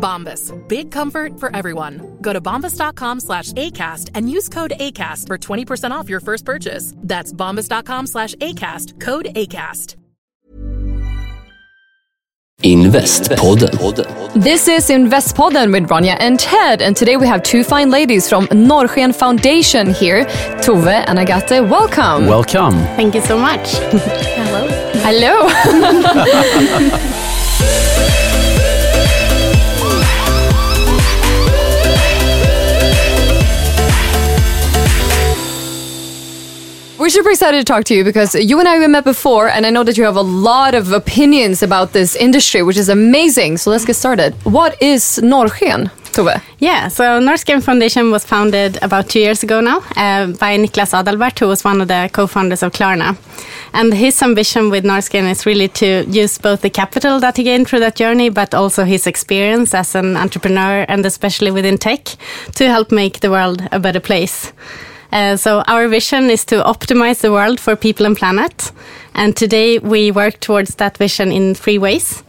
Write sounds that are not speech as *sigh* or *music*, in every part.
Bombas. Big comfort for everyone. Go to bombas.com slash ACAST and use code ACAST for 20% off your first purchase. That's bombas.com slash ACAST. Code ACAST. Investpodden. This is Investpodden with Ronja and Ted, and today we have two fine ladies from Norrsken Foundation here, Tove and Agathe. Welcome. Welcome. Thank you so much. *laughs* Hello. Hello. *laughs* We're super excited to talk to you because you and I have met before, and I know that you have a lot of opinions about this industry, which is amazing. So let's get started. What is Norrsken, Tove? Yeah, so Norrsken Foundation was founded about two years ago now uh, by Niklas Adalberth, who was one of the co-founders of Klarna. And his ambition with Norrsken is really to use both the capital that he gained through that journey, but also his experience as an entrepreneur and especially within tech to help make the world a better place. Uh, so our vision is to optimize the world for people and planet. And today we work towards that vision in three ways.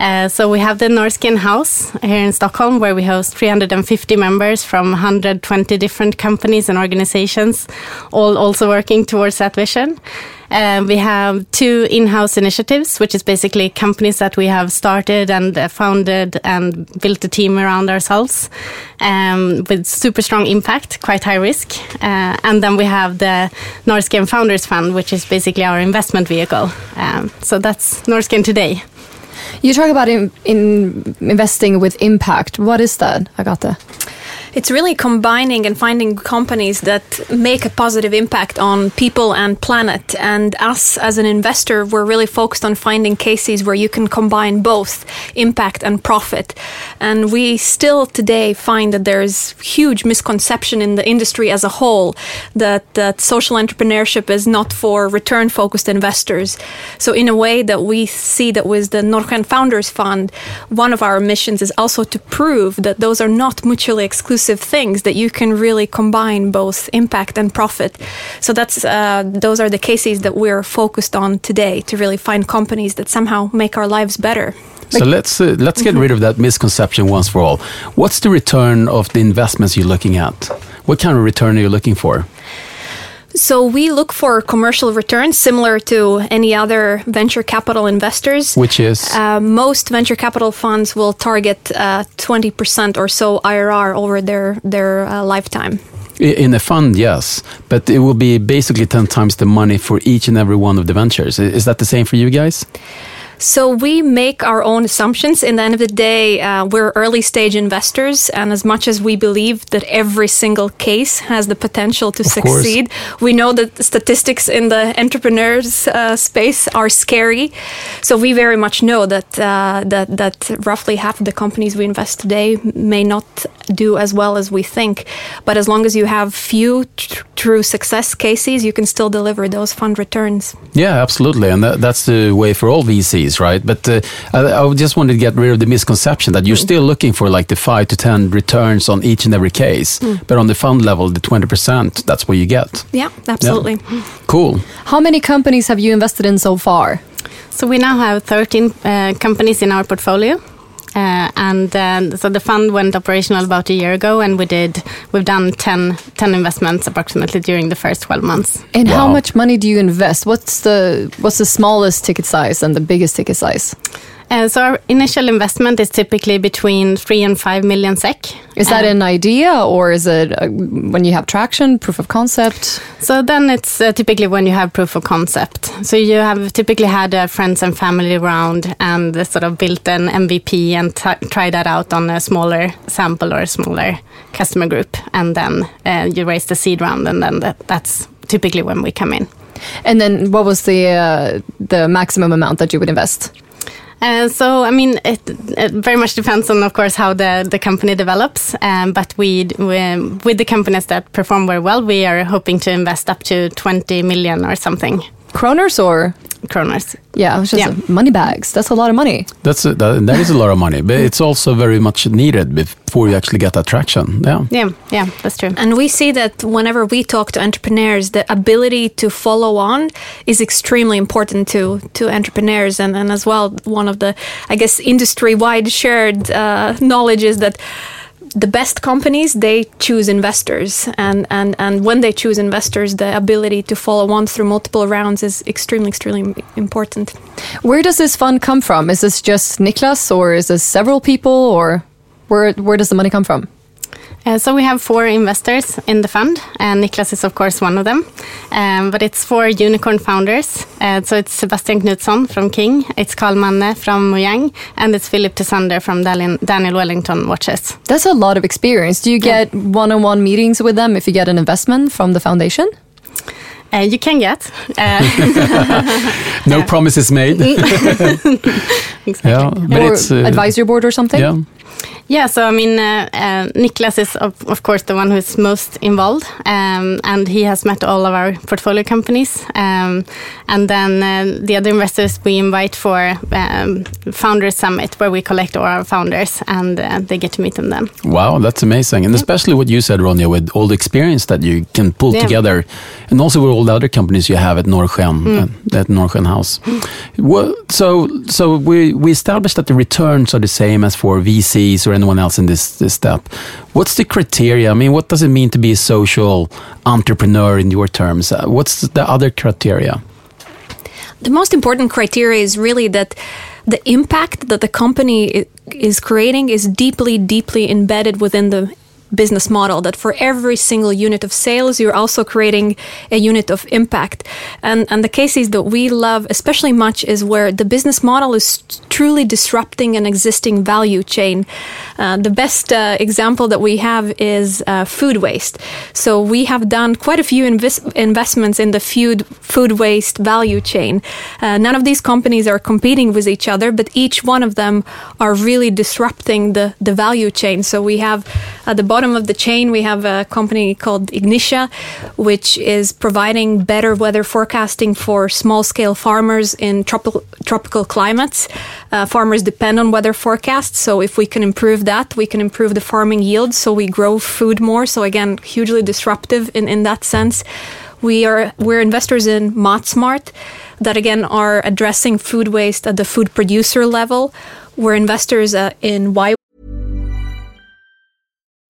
Uh, so we have the Norrsken House here in Stockholm, where we host 350 members from 120 different companies and organizations, all also working towards that vision. Uh, we have two in-house initiatives, which is basically companies that we have started and uh, founded and built a team around ourselves um, with super strong impact, quite high risk. Uh, and then we have the Norrsken Founders Fund, which is basically our investment vehicle. Um, so that's Norrsken today. You talk about in, in investing with impact. What is that, Agathe? It's really combining and finding companies that make a positive impact on people and planet. And us as an investor, we're really focused on finding cases where you can combine both impact and profit. And we still today find that there's huge misconception in the industry as a whole that, that social entrepreneurship is not for return focused investors. So in a way that we see that with the Norrsken Founders Fund, one of our missions is also to prove that those are not mutually exclusive things that you can really combine both impact and profit. So that's uh, those are the cases that we're focused on today to really find companies that somehow make our lives better. So let's uh, let's get rid of that misconception once for all. What's the return of the investments you're looking at? What kind of return are you looking for? So we look for commercial returns similar to any other venture capital investors. Which is Uh, most venture capital funds will target uh, 20% or so IRR over their their uh, lifetime. In a fund, yes, but it will be basically ten times the money for each and every one of the ventures. Is that the same for you guys? So we make our own assumptions. In the end of the day, uh, we're early stage investors, and as much as we believe that every single case has the potential to course. succeed, we know that the statistics in the entrepreneurs uh, space are scary. So we very much know that uh, that that roughly half of the companies we invest today may not do as well as we think. But as long as you have few tr- true success cases, you can still deliver those fund returns. Yeah, absolutely, and that, that's the way for all VCs, right? But uh, I, I just wanted to get rid of the misconception that you're still looking for like the five to ten returns on each and every case, but on the fund level, the twenty percent, that's what you get. Yeah, absolutely. Cool. How many companies have you invested in so far? So we now have 13 uh, companies in our portfolio. Uh, and uh, so the fund went operational about a year ago, and we did we've done 10, 10 investments approximately during the first 12 months. And how much money do you invest? What's the what's the smallest ticket size and the biggest ticket size? Uh, so our initial investment is typically between three and five million SEK. Is that an idea or is it uh, when you have traction, proof of concept? So then it's uh, typically when you have proof of concept. So you have typically had a friends and family round and uh, sort of built an MVP and t- try that out on a smaller sample or a smaller customer group, and then uh, you raise the seed round, and then that, that's typically when we come in. And then what was the uh, the maximum amount that you would invest? Uh, so, I mean, it, it very much depends on, of course, how the, the company develops. Um, but we, we, with the companies that perform very well, we are hoping to invest up to 20 million or something Kroners or kroners. yeah, it was just Yeah. money bags. That's a lot of money. That's a, that, that is a lot of money, but it's also very much needed before you actually get that traction. Yeah. Yeah, yeah, that's true. And we see that whenever we talk to entrepreneurs, the ability to follow on is extremely important to to entrepreneurs, and, and as well one of the, I guess, industry wide shared uh, knowledge is that the best companies they choose investors, and, and and when they choose investors, the ability to follow on through multiple rounds is extremely extremely important. Where does this fund come from? Is this just Niklas or is this several people or where where does the money come from? Uh, so we have four investors in the fund, and Niklas is of course one of them. Um, but it's four unicorn founders. Uh, so it's Sebastian Knutsson from King, it's Carl Manneh from Mojang, and it's Philip Tysander from Daniel, Daniel Wellington Watches. That's a lot of experience. Do you get one-on-one meetings with them if you get an investment from the foundation? Uh, you can get. Uh, *laughs* No promises made. *laughs* *laughs* exactly. yeah, but or it's uh, advisory board or something? Yeah. Yeah, so I mean, uh, uh, Niklas is of, of course the one who is most involved, um, and he has met all of our portfolio companies. Um, and then uh, the other investors we invite for um, Founders Summit, where we collect all our founders, and uh, they get to meet them then. Wow, that's amazing. And especially what you said, Ronja, with all the experience that you can pull Yeah. together, and also with all the other companies you have at Norrsken, uh, at Norrsken House. Well, so, so we, we established that the returns are the same as for VCs or anyone else in this, this step. What's the criteria? I mean, what does it mean to be a social entrepreneur in your terms? Uh, what's the other criteria? the most important criteria is really that the impact that the company is creating is deeply, deeply embedded within the business model. That for every single unit of sales, you're also creating a unit of impact. And and the cases that we love especially much is where the business model is truly disrupting an existing value chain. Uh, the best uh, example that we have is uh, food waste. So we have done quite a few inves- investments in the food food waste value chain. Uh, none of these companies are competing with each other, but each one of them are really disrupting the the value chain. So we have at the bottom of the chain we have a company called Ignitia, which is providing better weather forecasting for small scale farmers in tropical tropical climates. Uh, farmers depend on weather forecasts, so if we can improve that, we can improve the farming yield, so we grow food more. So again, hugely disruptive in, in that sense. We are we're investors in Matsmart that again are addressing food waste at the food producer level. We're investors uh, in Y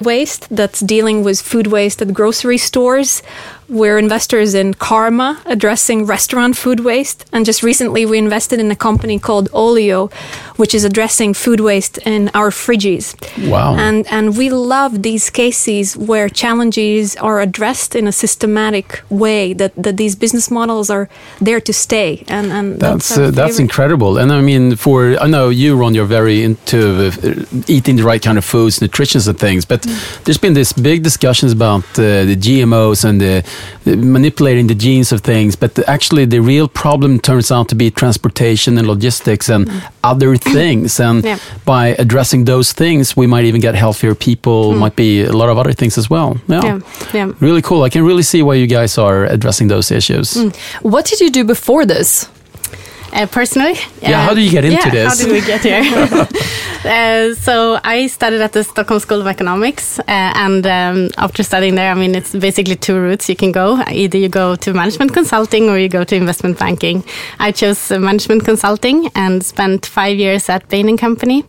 Waste that's dealing with food waste at grocery stores. We're investors in Karma, addressing restaurant food waste. And just recently, we invested in a company called Olio, which is addressing food waste in our fridges. Wow. And, and we love these cases where challenges are addressed in a systematic way, that, that these business models are there to stay. And, and That's that's, uh, that's incredible, and I mean, for I know you, Ron, you're very into uh, eating the right kind of foods, nutrition and things. But Mm. there's been this big discussions about uh, the GMOs and the, the manipulating the genes of things. But actually, the real problem turns out to be transportation and logistics and other *clears throat* things. And Mm. Yeah. by addressing those things, we might even get healthier people. Might be a lot of other things as well. Mm. Yeah, yeah. Really cool. I can really see why you guys are addressing those issues. Mm. What did you do before this? Uh, personally, Yeah, how did you get into yeah, this? How did we get here? *laughs* uh, so I studied at the Stockholm School of Economics, uh, and um, after studying there, I mean, it's basically two routes you can go. Either you go to management consulting or you go to investment banking. I chose management consulting and spent five years at Bain and Company.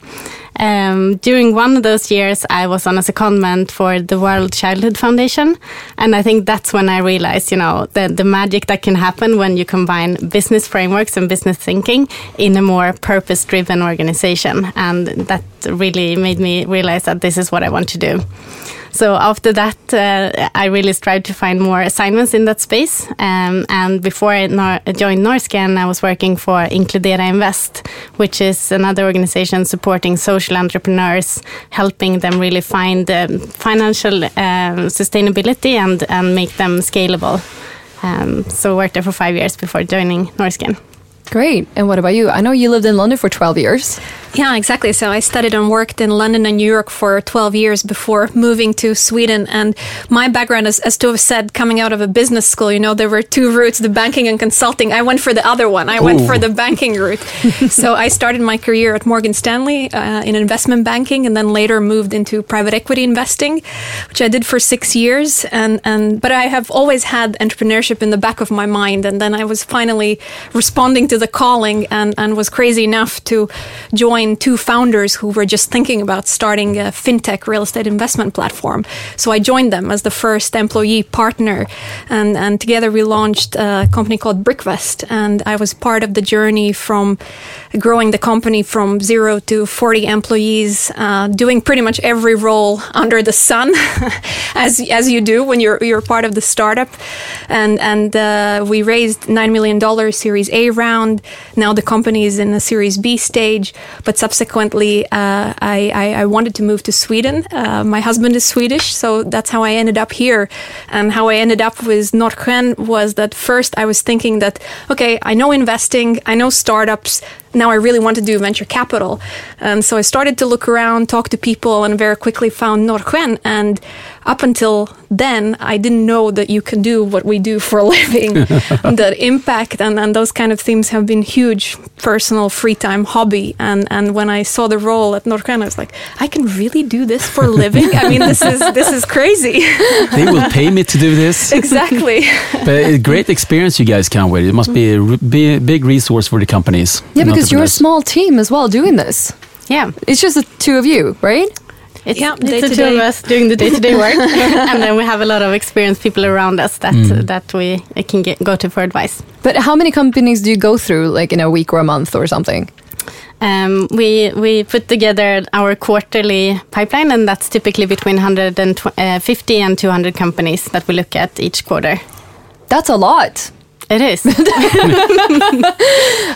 Um, during one of those years, I was on a secondment for the World Childhood Foundation, and I think that's when I realized, you know, the the magic that can happen when you combine business frameworks and business thinking in a more purpose-driven organization, and that really made me realize that this is what I want to do. So after that, uh, I really tried to find more assignments in that space. Um, and before I nor- joined Norrsken, I was working for Includera Invest, which is another organization supporting social entrepreneurs, helping them really find um, financial um, sustainability and, and make them scalable. Um, so I worked there for five years before joining Norrsken. Great. And what about you? I know you lived in London for 12 years. Yeah, exactly. So I studied and worked in London and New York for 12 years before moving to Sweden. And my background, is, as Tove said, coming out of a business school, you know, there were two routes, the banking and consulting. I went for the other one. I went for the banking route. *laughs* so I started my career at Morgan Stanley uh, in investment banking and then later moved into private equity investing, which I did for six years. And, and But I have always had entrepreneurship in the back of my mind. And then I was finally responding to the calling and, and was crazy enough to join two founders who were just thinking about starting a fintech real estate investment platform. So I joined them as the first employee partner, and, and together we launched a company called Brickvest. And I was part of the journey from growing the company from zero to 40 employees, uh, doing pretty much every role under the sun, *laughs* as as you do when you're you're part of the startup. And and uh, we raised nine million dollars Series A round. Now the company is in a Series B stage, but subsequently uh, I, I I wanted to move to Sweden. Uh, my husband is Swedish, so that's how I ended up here. And how I ended up with Norrsken was that first I was thinking that okay, I know investing, I know startups now I really want to do venture capital. And so I started to look around, talk to people, and very quickly found Norrsken. And up until then, I didn't know that you can do what we do for a *laughs* living. *laughs* that impact and, and those kind of themes have been huge personal free time hobby. And and when I saw the role at Norrsken, I was like, I can really do this for a living. I mean, this is this is crazy. *laughs* they will pay me to do this. exactly. but a great experience you guys come with. It must be a be- big resource for the companies. Yeah, because you're a small team as well doing this. Yeah. It's just the two of you, right? It's, Yeah, it's the two of us doing the day-to-day work, *laughs* and then we have a lot of experienced people around us that that we can get, go to for advice. But how many companies do you go through, like in a week or a month or something? Um, we we put together our quarterly pipeline, and that's typically between 150 and 200 companies that we look at each quarter. That's a lot. It is. *laughs*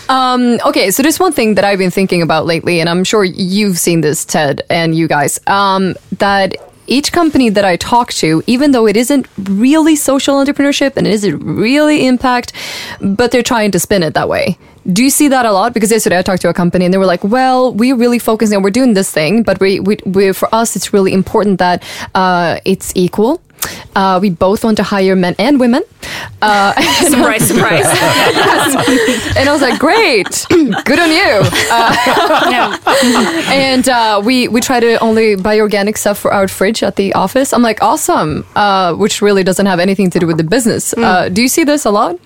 Um, okay, so there's one thing that I've been thinking about lately, and I'm sure you've seen this, Ted, and you guys, um, that each company that I talk to, even though it isn't really social entrepreneurship and it isn't really impact, but they're trying to spin it that way. Do you see that a lot? Because yesterday I talked to a company and they were like, "Well, we're really focusing on we're doing this thing, but we, we, we for us it's really important that uh, it's equal. Uh, we both want to hire men and women. Uh, *laughs* surprise, surprise. *laughs* and I was like, great, *clears throat* good on you. Uh, *laughs* and uh, we we try to only buy organic stuff for our fridge at the office. I'm like, awesome, uh, which really doesn't have anything to do with the business. Uh, do you see this a lot?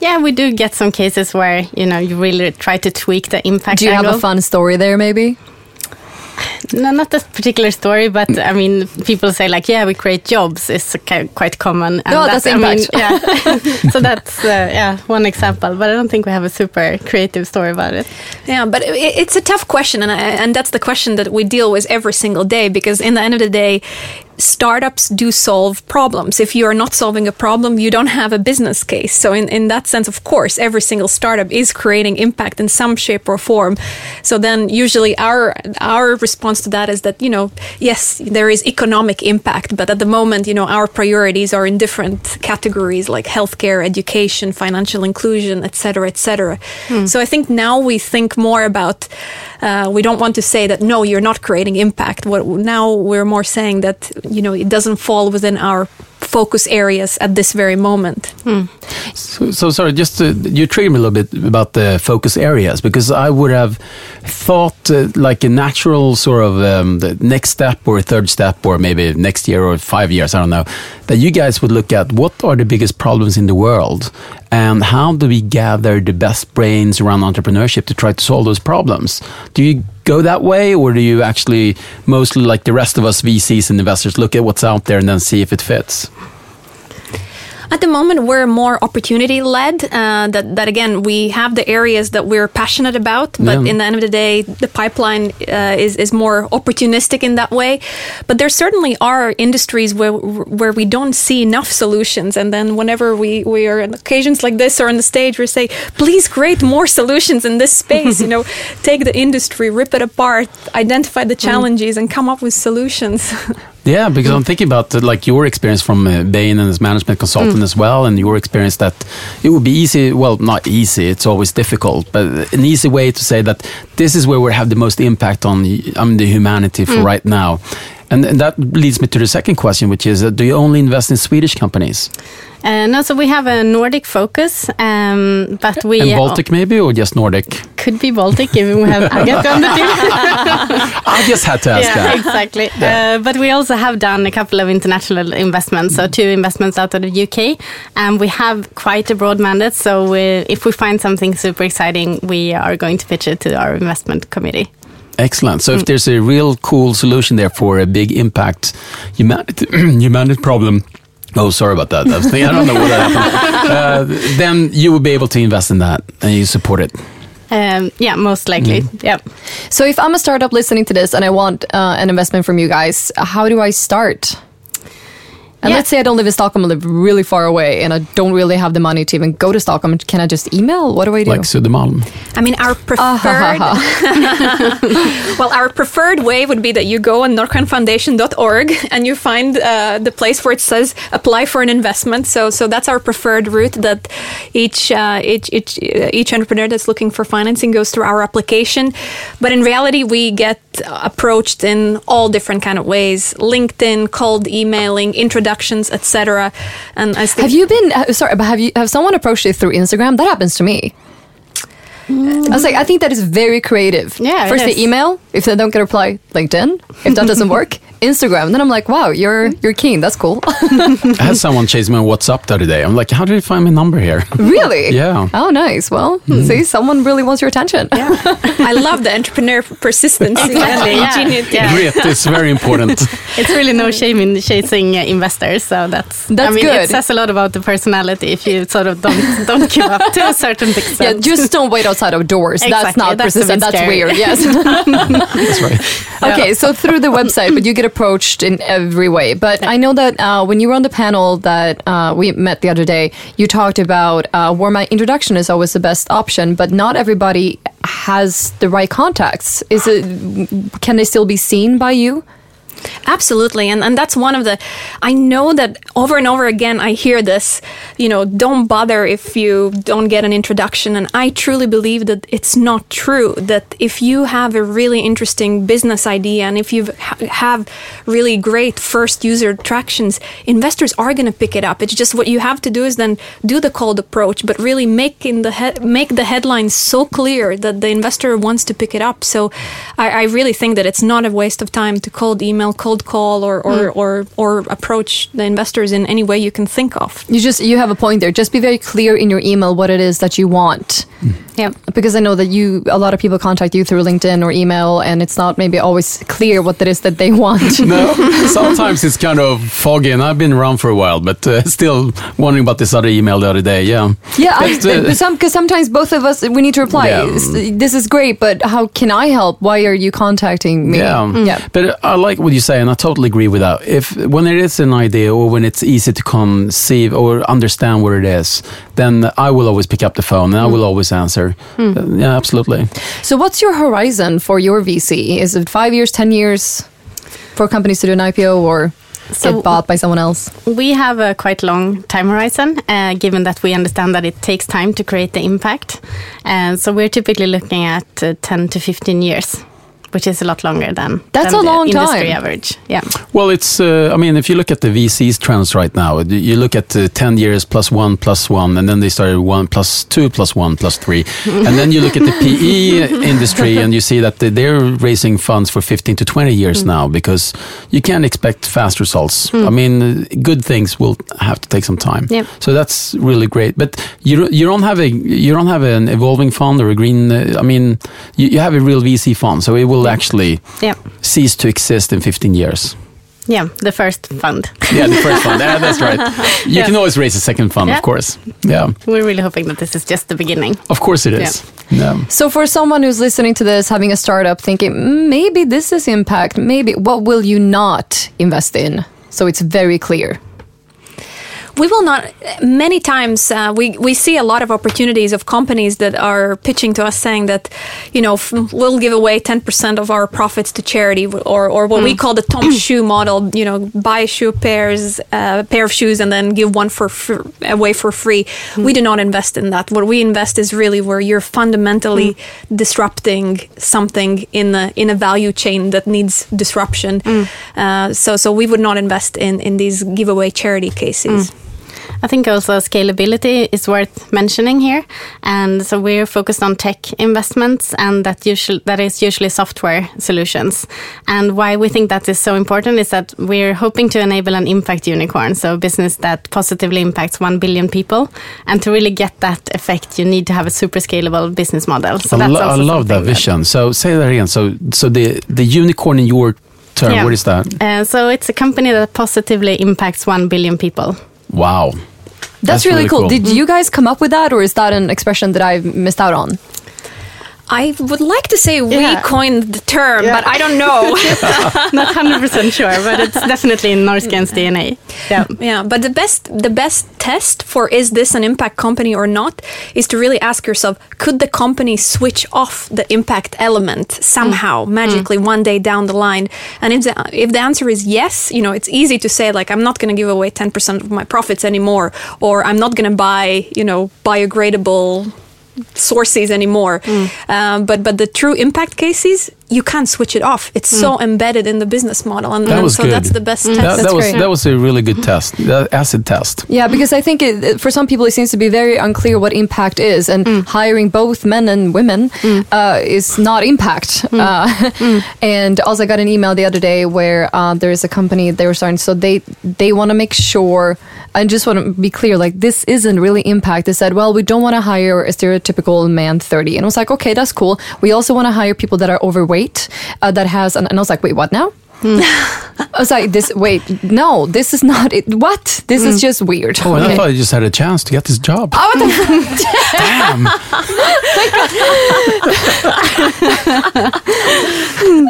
Yeah, we do get some cases where you know you really try to tweak the impact. Do you have a fun story there, maybe? No, not a particular story, but I mean, people say like, "Yeah, we create jobs." It's quite common. And No, that's I mean, yeah. *laughs* *laughs* so that's uh, yeah one example, but I don't think we have a super creative story about it. Yeah, but it, it's a tough question, and I, and that's the question that we deal with every single day. Because in the end of the day, startups do solve problems. If you are not solving a problem, you don't have a business case. So in in that sense, of course, every single startup is creating impact in some shape or form. So then, usually our our response to that is that you know, yes, there is economic impact, but at the moment, you know, our priorities are in different categories like healthcare, education, financial inclusion, etc., cetera, etc. Cetera. So I think now we think more about. Uh, we don't want to say that no, you're not creating impact. What now we're more saying that you know it doesn't fall within our focus areas at this very moment. So, so sorry, just to, you triggered me a little bit about the focus areas because I would have thought uh, like a natural sort of um, the next step or third step or maybe next year or five years, I don't know, that you guys would look at what are the biggest problems in the world and how do we gather the best brains around entrepreneurship to try to solve those problems? Do you go that way or do you actually mostly like the rest of us VCs and investors look at what's out there and then see if it fits? At the moment, we're more opportunity led. Uh, that that again, we have the areas that we're passionate about, but Yeah. in the end of the day, the pipeline uh, is is more opportunistic in that way. But there certainly are industries where where we don't see enough solutions, and then whenever we we are on occasions like this or on the stage, we say, please create more solutions in this space. you know, *laughs* take the industry, rip it apart, identify the challenges, and come up with solutions. *laughs* Yeah, because I'm thinking about uh, like your experience from uh, Bain and as management consultant as well, and your experience that it would be easy. Well, not easy; it's always difficult, but an easy way to say that this is where we have the most impact on on the humanity for right now. And, and that leads me to the second question, which is: uh, Do you only invest in Swedish companies Uh, no, so we have a Nordic focus, um, but we and Baltic, maybe, or just Nordic? could be Baltic, given we have *laughs* Agathe on the team. I just had to ask yeah, that. exactly. Uh, but we also have done a couple of international investments, so two investments out of the UK, and we have quite a broad mandate. So we, if we find something super exciting, we are going to pitch it to our investment committee. Excellent. So, if there's a real cool solution there for a big impact humanity, *clears throat* humanity problem, oh, sorry about that. I, thinking, I don't know what happened. *laughs* Uh, then you will be able to invest in that and you support it. Um, yeah, most likely. Yeah. So if I'm a startup listening to this and I want uh, an investment from you guys, how do I start? And Yeah. let's say I don't live in Stockholm, I live really far away, and I don't really have the money to even go to Stockholm. Can I just email? What do I do? Like Södermalm. I mean, our preferred *laughs* well, our preferred way would be that you go on norrskenfoundation.org and you find uh, the place where it says apply for an investment. So, so that's our preferred route. That each uh, each each uh, each entrepreneur that's looking for financing goes through our application. But in reality, we get approached in all different kind of ways: LinkedIn, cold emailing, introductions, etc. And I think have you been uh, sorry? But have you have someone approached you through Instagram? That happens to me. I was like, I think that is very creative. Yeah, it First the email. If they don't get a reply, LinkedIn. If that doesn't *laughs* work, Instagram. Then I'm like, wow, you're you're keen. That's cool. *laughs* I had someone chase me on WhatsApp the other day. I'm like, how did you find my number here? *laughs* really? Yeah. Oh, nice. Well, see, someone really wants your attention. *laughs* I love the entrepreneur persistence and the Yeah. ingenuity. Yeah. Grit is very important. It's really no shame in chasing uh, investors, so that's That's I mean, good. It says a lot about the personality if you sort of don't don't give up to a certain extent. Yeah, extent. just don't wait outside of doors. That's not that's persistent. That's weird. Yes. That's right. okay, so through the website, but you get approached in every way. But I know that uh, when you were on the panel that uh, we met the other day, you talked about uh, where my introduction is always the best option, but not everybody has the right contacts. Is it? Can they still be seen by you? Absolutely. And, and that's one of the, I know that over and over again, I hear this, you know, don't bother if you don't get an introduction. And I truly believe that it's not true. That if you have a really interesting business idea and if you have really great first user attractions, investors are going to pick it up. It's just what you have to do is then do the cold approach, but really make in the he- make the headlines so clear that the investor wants to pick it up. So I, I really think that it's not a waste of time to cold email email, cold call, or or, or or approach the investors in any way you can think of. You just you have a point there. Just be very clear in your email what it is that you want. Yeah. Because I know that you a lot of people contact you through LinkedIn or email and it's not maybe always clear what it is that they want. *laughs* No, *laughs* sometimes it's kind of foggy, and I've been around for a while, but uh, still wondering about this other email the other day. Yeah, Yeah, I, But, uh, some because sometimes both of us we need to reply. Yeah. This is great, but how can I help? Why are you contacting me? Yeah. yeah. But I like what you say, and I totally agree with that. If when there is an idea or when it's easy to conceive or understand what it is, then I will always pick up the phone and I will always answer. Uh, yeah, absolutely. So, what's your horizon for your VC? Is it five years, ten years for companies to do an IPO or So- get bought by someone else? We have a quite long time horizon, uh, given that we understand that it takes time to create the impact. And so we're typically looking at uh, 10 to 15 years, which is a lot longer than, That's than a the long industry time. average. Yeah. Well, it's, uh, I mean, if you look at the VC's trends right now, you look at uh, 10 years plus one plus one, and then they started one plus two plus one plus three. *laughs* and then you look at the PE industry and you see that they- they're raising funds for 15 to 20 years now because you can't expect fast results. I mean, uh, good things will have to take some time. Yep. So that's really great. But you, don't- you don't have a, you don't have an evolving fund or a green, uh, I mean, you, you have a real VC fund, so it will actually Yeah. cease to exist in 15 years. Yeah. The first fund. Yeah, the first fund. Yeah, that's right. *laughs* You Yeah. can always raise a second fund, Yeah. of course. Yeah, We're really hoping that this is just the beginning. of course it is. Yeah. So, for someone who's listening to this, having a startup, thinking "Mm, maybe this is impact, maybe what will you not invest in? So it's very clear. We will not. Many times uh, we we see a lot of opportunities of companies that are pitching to us saying that, you know, f- we'll give away ten percent of our profits to charity, or or what we call the Tom *clears throat* shoe model. You know, buy shoe pairs, uh, pair of shoes, and then give one for fr- away for free. We do not invest in that. What we invest is really where you're fundamentally disrupting something in the in a value chain that needs disruption. Uh, so so we would not invest in in these giveaway charity cases. I think also scalability is worth mentioning here, and so we're focused on tech investments, and that usually that is usually software solutions. And why we think that is so important is that we're hoping to enable an impact unicorn, so a business that positively impacts one billion people. And to really get that effect, you need to have a super scalable business model. So I, lo- I love that vision. So say that again. So so the the unicorn in your term, Yeah. what is that? Uh, so it's a company that positively impacts one billion people. Wow. That's, really, cool. Did you guys come up with that, or is that an expression that I've missed out on? I would like to say we Yeah. coined the term, but I don't know. *laughs* Not hundred percent sure, but it's definitely in Norrsken's DNA. Yeah. yeah, but the best the best test for is this an impact company or not is to really ask yourself: Could the company switch off the impact element somehow, mm. magically, mm. one day down the line? And if the if the answer is yes, you know, it's easy to say like, I'm not going to give away ten percent of my profits anymore, or I'm not going to buy, you know, biodegradable sources anymore. Um, but but the true impact cases, you can't switch it off. It's so embedded in the business model, and, That and was so good. that's the best test. That, that was great. that was a really good test. The acid test. Yeah, because I think it, for some people it seems to be very unclear what impact is, and hiring both men and women uh, is not impact. Uh, *laughs* and also, I got an email the other day where uh, there is a company they were starting, so they they want to make sure. I just want to be clear, like this isn't really impact. They said, well, we don't want to hire a stereotypical man thirty, and I was like, okay, that's cool. We also want to hire people that are overweight, uh, that has, and I was like, wait, what now? *laughs* I was like, this. Wait, no, this is not it. What? This is mm. just weird. Oh, and I thought you just had a chance to get this job. Oh, what the *laughs* Damn. *laughs*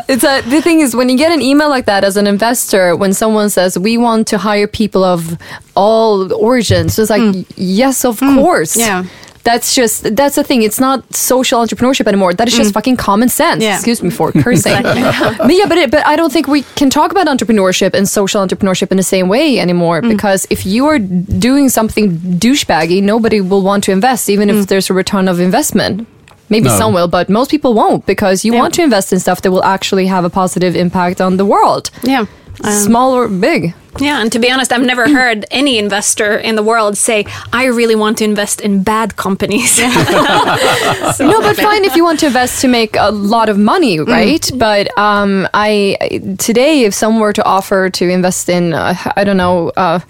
it's a, the thing is when you get an email like that as an investor when someone says we want to hire people of all origins it's like hmm. yes of hmm. course Yeah. That's just that's the thing it's not social entrepreneurship anymore that is just fucking common sense Yeah. excuse me for cursing *laughs* *laughs* but yeah but, it, but i don't think we can talk about entrepreneurship and social entrepreneurship in the same way anymore because if you are doing something douchebaggy nobody will want to invest even if there's a return of investment Maybe No. some will, but most people won't because you Yeah. want to invest in stuff that will actually have a positive impact on the world, Yeah. Um, small or big. Yeah, and to be honest, I've never heard any investor in the world say, I really want to invest in bad companies. *laughs* *laughs* no, but fine if you want to invest to make a lot of money, right? But um, I today, if someone were to offer to invest in, uh, I don't know, uh,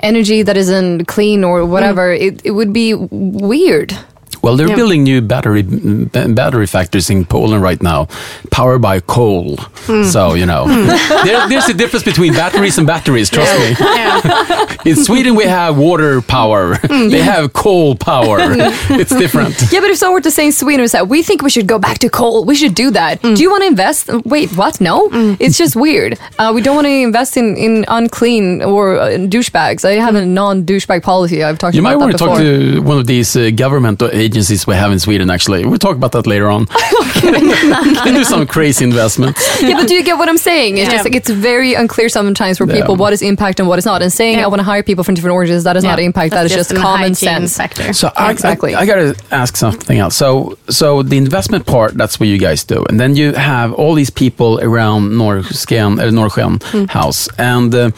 energy that isn't clean or whatever, it, it would be weird. Well, they're Yeah. building new battery mm, battery factories in Poland right now, powered by coal. Hmm. So you know, hmm. *laughs* there, there's a difference between batteries and batteries. Trust me. in Sweden, we have water power. Hmm. They have coal power. *laughs* it's different. Yeah, but if someone were to say in Sweden, was that we think we should go back to coal, we should do that. Do you want to invest? Wait, what? No, it's just weird. Uh, we don't want to invest in, in unclean or uh, douchebags. I have a non douchebag policy. I've talked You about might want to talk to one of these uh, government uh, agencies we have in Sweden. Actually, we'll talk about that later on. *laughs* Can *laughs* do some crazy investments. yeah, but do you get what I'm saying? It's Yeah. just like it's very unclear sometimes for people Yeah. what is impact and what is not. And saying Yeah. I want to hire people from different origins, that is not impact. That is that's just, just common sense. Sector. So I, Exactly. I, I got to ask something else. So, so the investment part, that's what you guys do, and then you have all these people around Norrsken, uh, Norrsken House, and uh,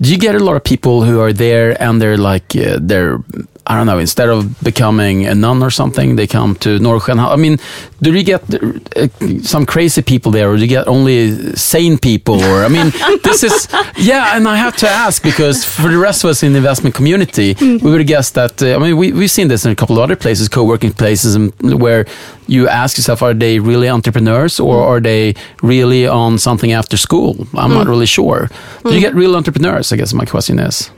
do you get a lot of people who are there and they're like uh, they're I don't know, instead of becoming a nun or something, they come to Norrsken I mean, do you get uh, some crazy people there, or do you get only sane people? Or I mean, *laughs* this is yeah, and I have to ask because for the rest of us in the investment community, we would guess that. Uh, I mean, we we've seen this in a couple of other places, co-working places, and where you ask yourself, are they really entrepreneurs or are they really on something after school? I'm not really sure. Do you get real entrepreneurs? I guess my question is.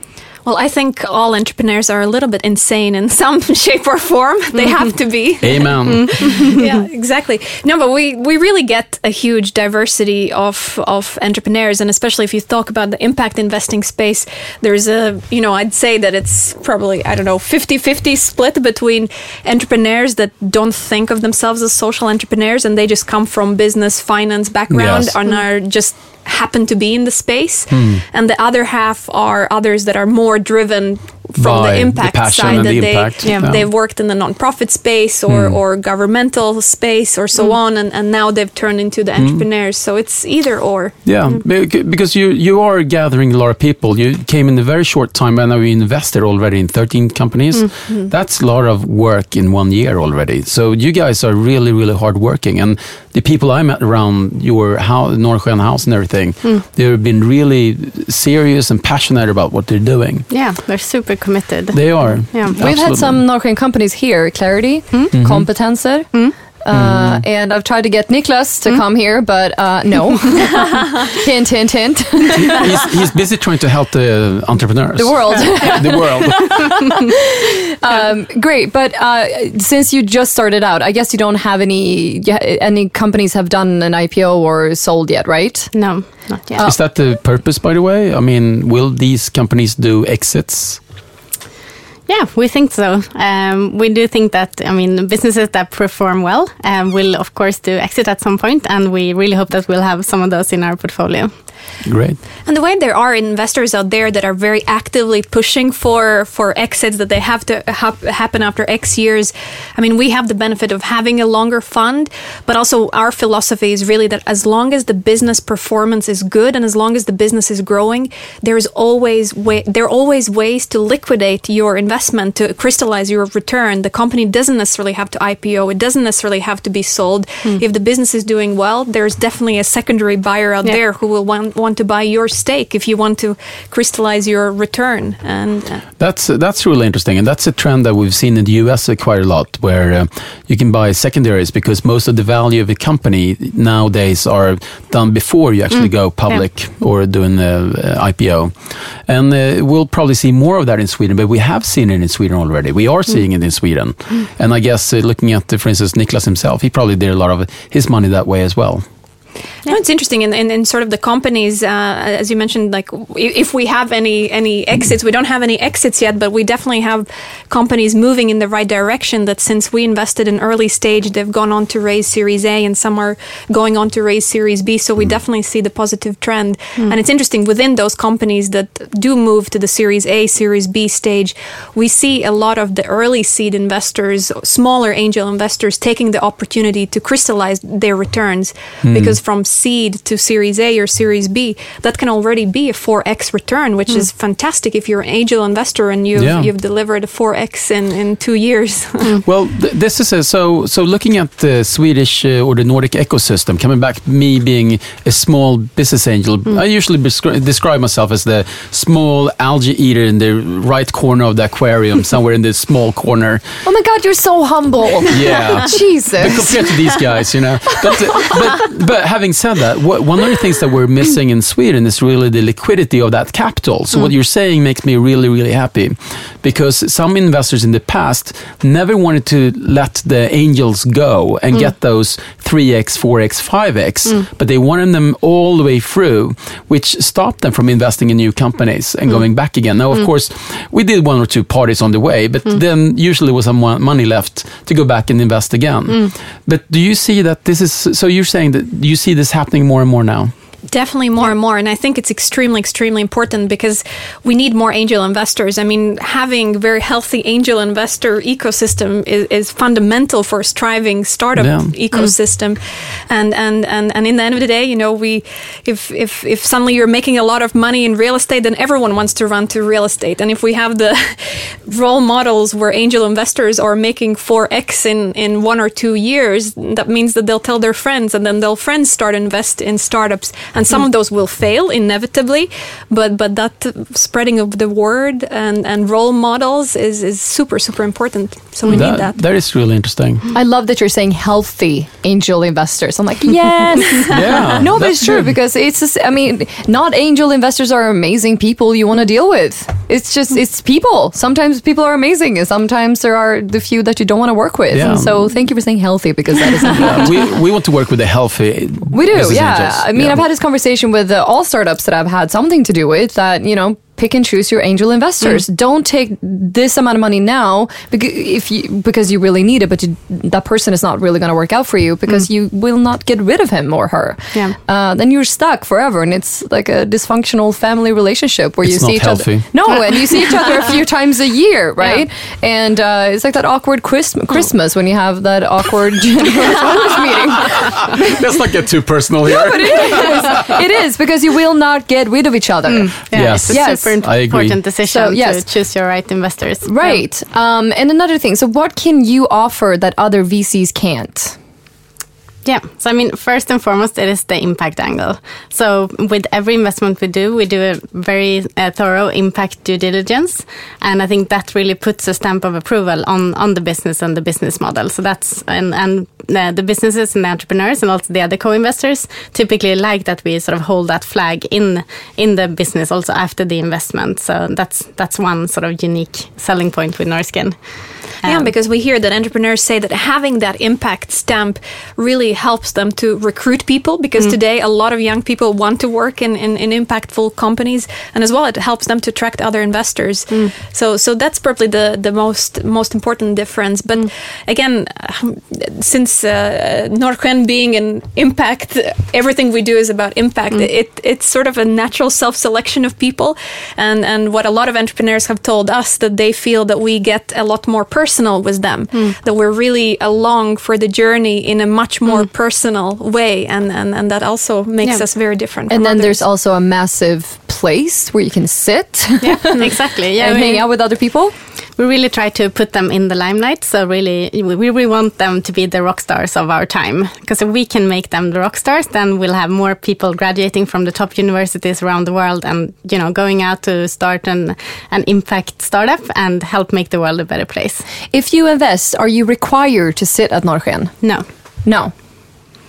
Well, I think all entrepreneurs are a little bit insane in *laughs* some shape or form. They mm-hmm. have to be. Amen. *laughs* yeah, exactly. No, but we, we really get a huge diversity of of entrepreneurs, and especially if you talk about the impact investing space, there's a you know I'd say that it's probably I don't know 50-50 split between entrepreneurs that don't think of themselves as social entrepreneurs and they just come from business finance background Yes. and are just happen to be in the space. Hmm. And the other half are others that are more driven from the the impact passion side that the they impact, yeah. they've worked in the nonprofit space or, hmm. or governmental space or so hmm. on, and, and now they've turned into the hmm. entrepreneurs. So it's either or. Yeah, bec- because you you are gathering a lot of people. You came in a very short time, and now you invested already in 13 companies. That's a lot of work in one year already. So you guys are really, really hard working, and the people I met around your house, Norrsken House and everything, they've been really serious and passionate about what they're doing. Yeah, they're super committed. They are. Yeah. We've had some Norwegian companies here, Clarity, Kompetenser. Uh, And I've tried to get Niklas to come here, but uh, no. *laughs* hint, hint, hint. he's, he's busy trying to help the entrepreneurs. the world. *laughs* the world. *laughs* um, great, but uh, since you just started out, I guess you don't have any any companies have done an IPO or sold yet, right? No, not yet. Is that the purpose, by the way? I mean, will these companies do exits? Yeah, we think so. Um, we do think that, I mean, businesses that perform well um, will, of course, do exit at some point, and we really hope that we'll have some of those in our portfolio. Great. And the way there are investors out there that are very actively pushing for for exits that they have to hap- happen after X years. I mean, we have the benefit of having a longer fund, but also our philosophy is really that as long as the business performance is good and as long as the business is growing, there is always way, there are always ways to liquidate your investment to crystallize your return. The company doesn't necessarily have to IPO. It doesn't necessarily have to be sold. If the business is doing well, there's definitely a secondary buyer out Yeah. there who will want, want to buy your stake if you want to crystallize your return. And uh, That's that's really interesting, and that's a trend that we've seen in the US quite a lot, where uh, you can buy secondaries because most of the value of a company nowadays are done before you actually go public or doing the uh, IPO, and uh, we'll probably see more of that in Sweden. But we have seen it in Sweden already. We are seeing it in Sweden, and I guess uh, looking at, uh, for instance, Niklas himself, he probably did a lot of his money that way as well. No, it's interesting, in, in, in sort of the companies, uh, as you mentioned, like if we have any any exits, we don't have any exits yet, but we definitely have companies moving in the right direction. That since we invested in early stage, they've gone on to raise Series A, and some are going on to raise Series B. So we hmm. definitely see the positive trend, hmm. and it's interesting within those companies that do move to the Series A, Series B stage, we see a lot of the early seed investors, smaller angel investors, taking the opportunity to crystallize their returns hmm. because from seed to Series A or Series B, that can already be a 4x return, which is fantastic if you're an angel investor and you've, Yeah. you've delivered a 4x in, in two years. *laughs* Well, th- this is a, so. So looking at the Swedish uh, or the Nordic ecosystem, coming back, me being a small business angel, I usually descri- describe myself as the small algae eater in the right corner of the aquarium, *laughs* somewhere in the small corner. Oh my God, you're so humble. Yeah. *laughs* But Jesus. compared to these guys, you know. But, but, but having said that, what, one of the things that we're missing in Sweden is really the liquidity of that capital. So what mm. you're saying makes me really, really happy, because some investors in the past never wanted to let the angels go and mm. get those 3x, 4x, 5x, but they wanted them all the way through, which stopped them from investing in new companies and mm. going back again. Now, of course, we did one or two parties on the way, but then usually was some money left to go back and invest again. But do you see that this is so? You're saying that you see this happening more and more now? Definitely more and more. And I think it's extremely, extremely important because we need more angel investors. I mean, having very healthy angel investor ecosystem is, is fundamental for a striving startup Yeah. Mm. ecosystem. And, and, and, and in the end of the day, you know, we, if, if, if suddenly you're making a lot of money in real estate, then everyone wants to run to real estate. And if we have the *laughs* role models where angel investors are making 4x in, in one or two years, that means that they'll tell their friends and then their friends start invest in startups. And some of those will fail inevitably, but but that spreading of the word and, and role models is, is super, super important. So we need that. That is really interesting. I love that you're saying healthy angel investors. I'm like, *laughs* yes. *laughs* Yeah, no, but that's it's true good. because it's just, I mean, not angel investors are amazing people you want to deal with. It's just, it's people. Sometimes people are amazing and sometimes there are the few that you don't want to work with. Yeah. So thank you for saying healthy because that is *laughs* Yeah, we we want to work with the healthy. We do, yeah. angels. I mean, Yeah. I've had this conversation with uh, all startups that I've had something to do with that, you know, pick and choose your angel investors. Mm. Don't take this amount of money now because if you because you really need it, but you, that person is not really going to work out for you because you will not get rid of him or her. Mm. Yeah. Uh, then you're stuck forever, and it's like a dysfunctional family relationship where you see not each healthy. other. No, *laughs* and you see each other a few *laughs* times a year, right? And uh, it's like that awkward Christmas, Christmas when you have that awkward *laughs* January meeting. Let's not get too personal here. But it is. It is because you will not get rid of each other. Yeah, Yes. it's Yes. Super I agree. important decision So, yes. to choose your right investors. Right. Um, and another thing. So, what can you offer that other VCs can't? Yeah. So, I mean, first and foremost, it is the impact angle. So, with every investment we do, we do a very uh, thorough impact due diligence. And I think that really puts a stamp of approval on, on the business and the business model. So, that's, and, and the, the businesses and the entrepreneurs and also the other co investors typically like that we sort of hold that flag in, in the business also after the investment. So, that's, that's one sort of unique selling point with Norrsken. Yeah, Um, because we hear that entrepreneurs say that having that impact stamp really helps them to recruit people because today a lot of young people want to work in, in, in impactful companies and as well it helps them to attract other investors. So so that's probably the, the most most important difference. But again, um, since uh, Norrsken being an impact, everything we do is about impact. It it's sort of a natural self selection of people, and and what a lot of entrepreneurs have told us that they feel that we get a lot more personal with them, hmm. that we're really along for the journey in a much more hmm. personal way, and and and that also makes Yeah. us very different. And then there's also a massive place where you can sit yeah, exactly. *laughs* Yeah, and we- hang out with other people. We really try to put them in the limelight. So really, we really want them to be the rock stars of our time. Because if we can make them the rock stars, then we'll have more people graduating from the top universities around the world and you know going out to start an an impact startup and help make the world a better place. If you invest, are you required to sit at Norrsken? No. No.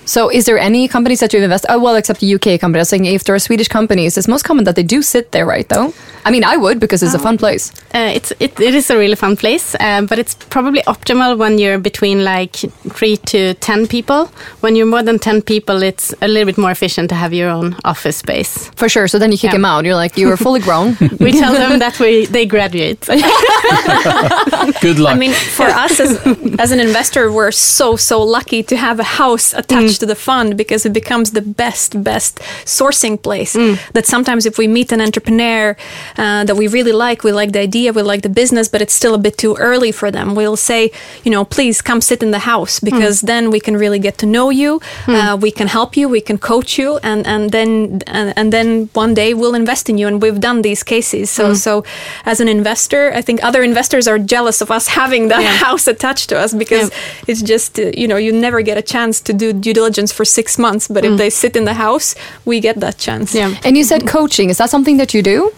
So, is there any companies that you invest? Oh, well, except the UK companies. I was saying if there are Swedish companies, it's most common that they do sit there, right? Though, I mean, I would because it's a fun place. Uh, it's it, it is a really fun place, uh, but it's probably optimal when you're between like three to ten people. When you're more than ten people, it's a little bit more efficient to have your own office space. For sure. So then you kick Yeah. them out. You're like, you are fully grown. *laughs* We tell them *laughs* that we they graduate. *laughs* Good luck. I mean, for us as, as an investor, we're so, so lucky to have a house attached to the fund because it becomes the best, best sourcing place. That sometimes if we meet an entrepreneur uh, that we really like, we like the idea we like the business, but it's still a bit too early for them, we'll say, you know, please come sit in the house because then we can really get to know you. Uh, we can help you, we can coach you, and and then and, and then one day we'll invest in you. And we've done these cases. So so as an investor, I think other investors are jealous of us *laughs* having that house attached to us because it's just uh, you know you never get a chance to do due diligence for six months, but if they sit in the house, we get that chance. Yeah. And you said coaching. Is that something that you do?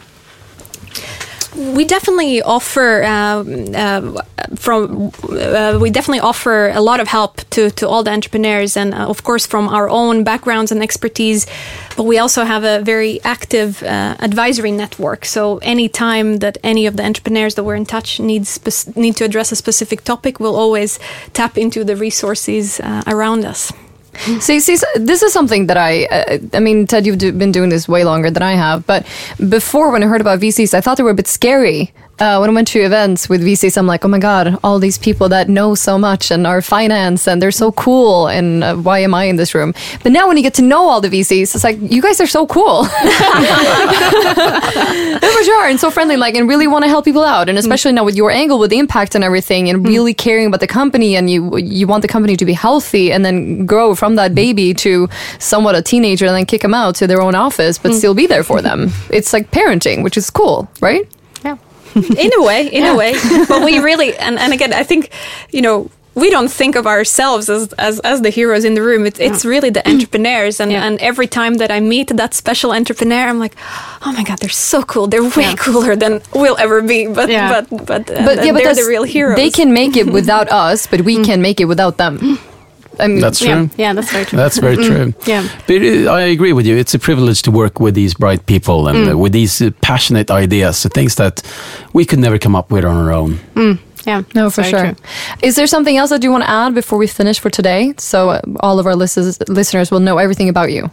We definitely offer um, uh, from uh, we definitely offer a lot of help to to all the entrepreneurs, and uh, of course from our own backgrounds and expertise. But we also have a very active uh, advisory network. So anytime that any of the entrepreneurs that we're in touch needs need to address a specific topic, we'll always tap into the resources uh, around us. See, see, this is something that I, uh, I mean, Ted, you've do, been doing this way longer than I have. But before, when I heard about VCs, I thought they were a bit scary. Uh, when I went to events with VCs, I'm like, oh my god, all these people that know so much and are finance and they're so cool, and uh, why am I in this room? But now, when you get to know all the VCs, it's like you guys are so cool, *laughs* for sure, and so friendly, like, and really want to help people out, and especially now with your angle, with the impact and everything, and really caring about the company, and you you want the company to be healthy, and then grow from that baby to somewhat a teenager, and then kick them out to their own office, but still be there for them. It's like parenting, which is cool, right? Yeah. *laughs* in a way, in a way. But we *laughs* really, and, and again, I think, you know, we don't think of ourselves as, as, as the heroes in the room. It's, it's really the *clears throat* entrepreneurs. And, Yeah. and every time that I meet that special entrepreneur, I'm like, oh my God, they're so cool. They're way Yeah. cooler than we'll ever be. But, Yeah. but, but, uh, But yeah, but they're the real heroes. They can make it *laughs* without us, but we can make it without them. I mean, That's true. Yeah, that's very true. That's very true. Yeah. But uh, I agree with you. It's a privilege to work with these bright people and uh, with these uh, passionate ideas, the things that we could never come up with on our own. Yeah. No, for sure. true. Is there something else that you want to add before we finish for today? So uh, all of our listeners, listeners will know everything about you.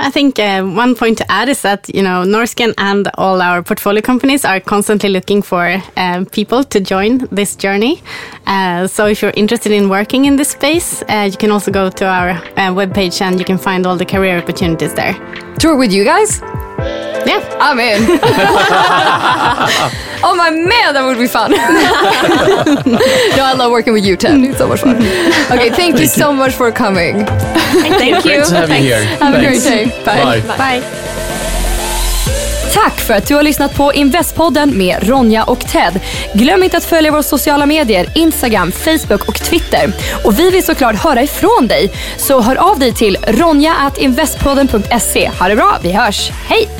I think uh, one point to add is that you know Norrsken and all our portfolio companies are constantly looking for uh, people to join this journey. Uh, so if you're interested in working in this space, uh, you can also go to our uh, webpage and you can find all the career opportunities there. Tour with you guys? Yeah. I'm in. oh my man, that would be fun. no, I love working with you, Ted. Mm. It's so much fun. Okay, thank, you so much for coming. Thank you. Great to have you here. Have a great Thanks. day. Bye. Bye. Bye. Tack för att du har lyssnat på Investpodden med Ronja och Ted. Glöm inte att följa våra sociala medier, Instagram, Facebook och Twitter. Och vi vill såklart höra ifrån dig. Så hör av dig till ronja.investpodden.se. Ha det bra, vi hörs. Hej!